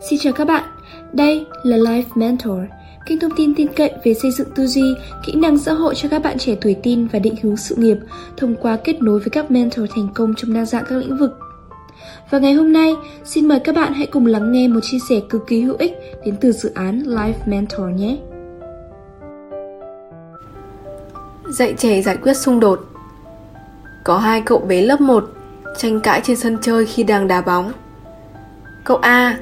Xin chào các bạn, đây là Life Mentor, kênh thông tin tin cậy về xây dựng tư duy, kỹ năng xã hội cho các bạn trẻ tuổi tin và định hướng sự nghiệp thông qua kết nối với các mentor thành công trong đa dạng các lĩnh vực. Và ngày hôm nay, xin mời các bạn hãy cùng lắng nghe một chia sẻ cực kỳ hữu ích đến từ dự án Life Mentor nhé. Dạy trẻ giải quyết xung đột Có hai cậu bé lớp 1 tranh cãi trên sân chơi khi đang đá bóng. Cậu A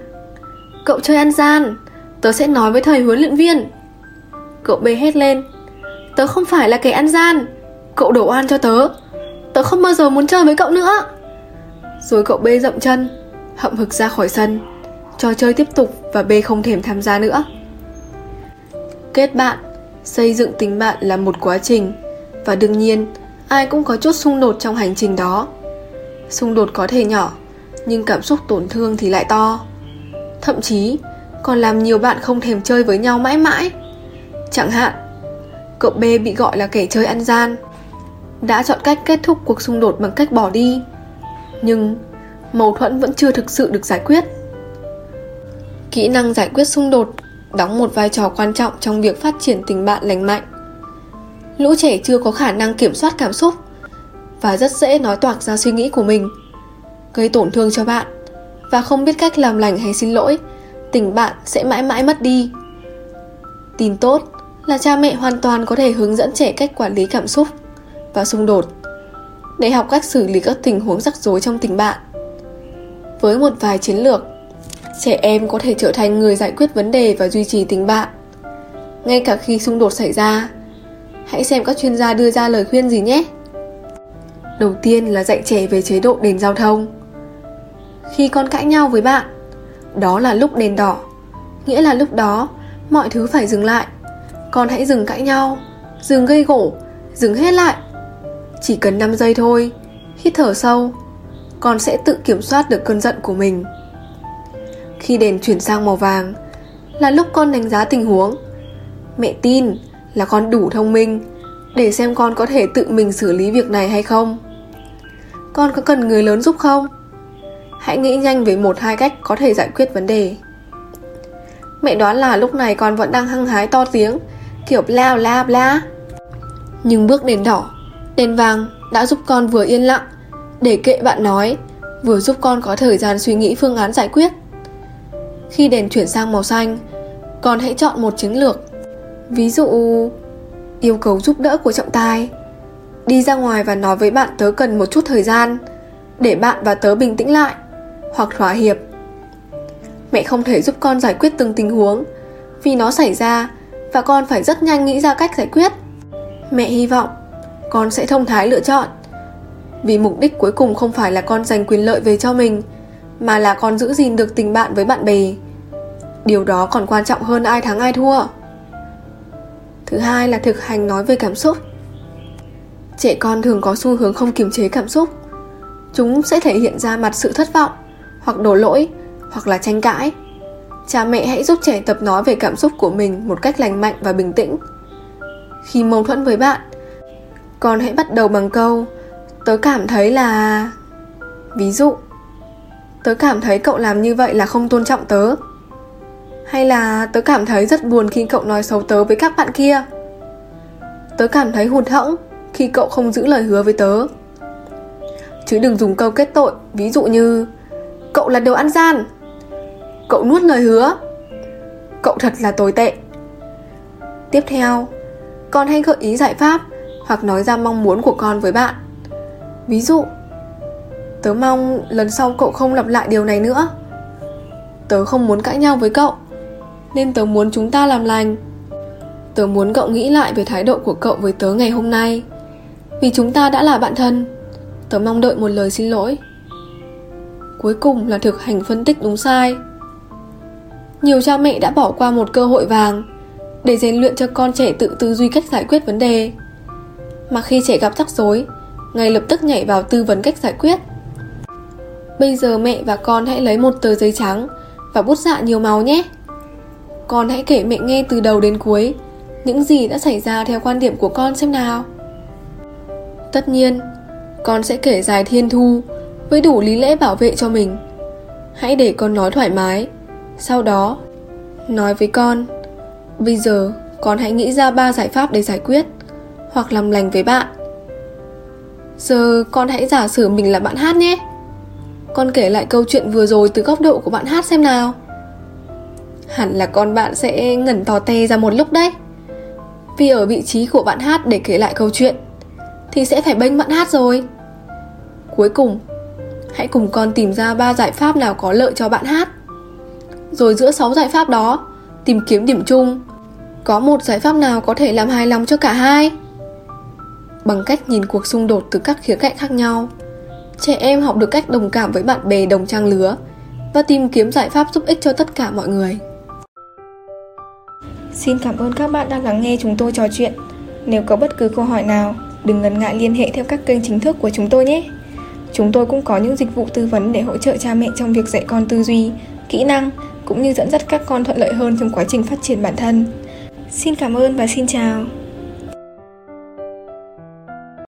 Cậu chơi ăn gian. Tớ sẽ nói với thầy huấn luyện viên. Cậu bê hét lên. Tớ không phải là kẻ ăn gian. Cậu đổ oan cho tớ. Tớ không bao giờ muốn chơi với cậu nữa. Rồi cậu bê rộng chân, Hậm hực ra khỏi sân. Trò chơi tiếp tục và bê không thèm tham gia nữa. Kết bạn, Xây dựng tình bạn là một quá trình. Và đương nhiên, Ai cũng có chút xung đột trong hành trình đó. Xung đột có thể nhỏ, Nhưng cảm xúc tổn thương thì lại to. Thậm chí, còn làm nhiều bạn không thèm chơi với nhau mãi mãi. Chẳng hạn, Cậu B bị gọi là kẻ chơi ăn gian. Đã chọn cách kết thúc cuộc xung đột bằng cách bỏ đi. Nhưng, mâu thuẫn vẫn chưa thực sự được giải quyết. Kỹ năng giải quyết xung đột đóng một vai trò quan trọng trong việc phát triển tình bạn lành mạnh. Lũ trẻ chưa có khả năng kiểm soát cảm xúc và rất dễ nói toạc ra suy nghĩ của mình, gây tổn thương cho bạn và không biết cách làm lành hay xin lỗi, tình bạn sẽ mãi mãi mất đi. Tin tốt là cha mẹ hoàn toàn có thể hướng dẫn trẻ cách quản lý cảm xúc và xung đột để học cách xử lý các tình huống rắc rối trong tình bạn. Với một vài chiến lược, trẻ em có thể trở thành người giải quyết vấn đề và duy trì tình bạn. Ngay cả khi xung đột xảy ra, hãy xem các chuyên gia đưa ra lời khuyên gì nhé. Đầu tiên là dạy trẻ về chế độ đèn giao thông khi con cãi nhau với bạn. Đó là lúc đèn đỏ, nghĩa là lúc đó mọi thứ phải dừng lại. Con hãy dừng cãi nhau, dừng gây gổ, dừng hết lại. Chỉ cần 5 giây thôi, hít thở sâu, con sẽ tự kiểm soát được cơn giận của mình. Khi đèn chuyển sang màu vàng, là lúc con đánh giá tình huống. Mẹ tin là con đủ thông minh để xem con có thể tự mình xử lý việc này hay không. Con có cần người lớn giúp không? Hãy nghĩ nhanh về một hai cách có thể giải quyết vấn đề. Mẹ đoán là lúc này con vẫn đang hăng hái to tiếng, kiểu bla bla bla. Nhưng bước đèn đỏ, đèn vàng đã giúp con vừa yên lặng, để kệ bạn nói, vừa giúp con có thời gian suy nghĩ phương án giải quyết. Khi đèn chuyển sang màu xanh, con hãy chọn một chiến lược. Ví dụ, yêu cầu giúp đỡ của trọng tài. Đi ra ngoài và nói với bạn tớ cần một chút thời gian, để bạn và tớ bình tĩnh lại hoặc thỏa hiệp. Mẹ không thể giúp con giải quyết từng tình huống, vì nó xảy ra và con phải rất nhanh nghĩ ra cách giải quyết. Mẹ hy vọng con sẽ thông thái lựa chọn, vì mục đích cuối cùng không phải là con giành quyền lợi về cho mình, mà là con giữ gìn được tình bạn với bạn bè. Điều đó còn quan trọng hơn ai thắng ai thua. Thứ hai là thực hành nói về cảm xúc. Trẻ con thường có xu hướng không kiềm chế cảm xúc. Chúng sẽ thể hiện ra mặt sự thất vọng hoặc đổ lỗi, hoặc là tranh cãi. Cha mẹ hãy giúp trẻ tập nói về cảm xúc của mình một cách lành mạnh và bình tĩnh. Khi mâu thuẫn với bạn, con hãy bắt đầu bằng câu, tớ cảm thấy là ví dụ, tớ cảm thấy cậu làm như vậy là không tôn trọng tớ. Hay là, tớ cảm thấy rất buồn khi cậu nói xấu tớ với các bạn kia. Tớ cảm thấy hụt hẫng khi cậu không giữ lời hứa với tớ. Chứ đừng dùng câu kết tội, ví dụ như cậu là đồ ăn gian. Cậu nuốt lời hứa. Cậu thật là tồi tệ. Tiếp theo, con hãy gợi ý giải pháp hoặc nói ra mong muốn của con với bạn. Ví dụ, tớ mong lần sau cậu không lặp lại điều này nữa. Tớ không muốn cãi nhau với cậu, nên tớ muốn chúng ta làm lành. Tớ muốn cậu nghĩ lại về thái độ của cậu với tớ ngày hôm nay. Vì chúng ta đã là bạn thân, tớ mong đợi một lời xin lỗi cuối cùng là thực hành phân tích đúng sai. Nhiều cha mẹ đã bỏ qua một cơ hội vàng để rèn luyện cho con trẻ tự tư duy cách giải quyết vấn đề. Mà khi trẻ gặp rắc rối, ngay lập tức nhảy vào tư vấn cách giải quyết. Bây giờ mẹ và con hãy lấy một tờ giấy trắng và bút dạ nhiều màu nhé. Con hãy kể mẹ nghe từ đầu đến cuối những gì đã xảy ra theo quan điểm của con xem nào. Tất nhiên, con sẽ kể dài thiên thu với đủ lý lẽ bảo vệ cho mình. Hãy để con nói thoải mái. Sau đó, nói với con, bây giờ, con hãy nghĩ ra ba giải pháp để giải quyết, hoặc làm lành với bạn. Giờ con hãy giả sử mình là bạn hát nhé. Con kể lại câu chuyện vừa rồi từ góc độ của bạn hát xem nào. Hẳn là con bạn sẽ ngẩn tò te ra một lúc đấy. Vì ở vị trí của bạn hát để kể lại câu chuyện, thì sẽ phải bênh bạn hát rồi. Cuối cùng hãy cùng con tìm ra ba giải pháp nào có lợi cho bạn hát rồi giữa 6 giải pháp đó tìm kiếm điểm chung có một giải pháp nào có thể làm hài lòng cho cả hai bằng cách nhìn cuộc xung đột từ các khía cạnh khác nhau trẻ em học được cách đồng cảm với bạn bè đồng trang lứa và tìm kiếm giải pháp giúp ích cho tất cả mọi người Xin cảm ơn các bạn đã lắng nghe chúng tôi trò chuyện. Nếu có bất cứ câu hỏi nào, đừng ngần ngại liên hệ theo các kênh chính thức của chúng tôi nhé. Chúng tôi cũng có những dịch vụ tư vấn để hỗ trợ cha mẹ trong việc dạy con tư duy, kỹ năng cũng như dẫn dắt các con thuận lợi hơn trong quá trình phát triển bản thân. Xin cảm ơn và xin chào.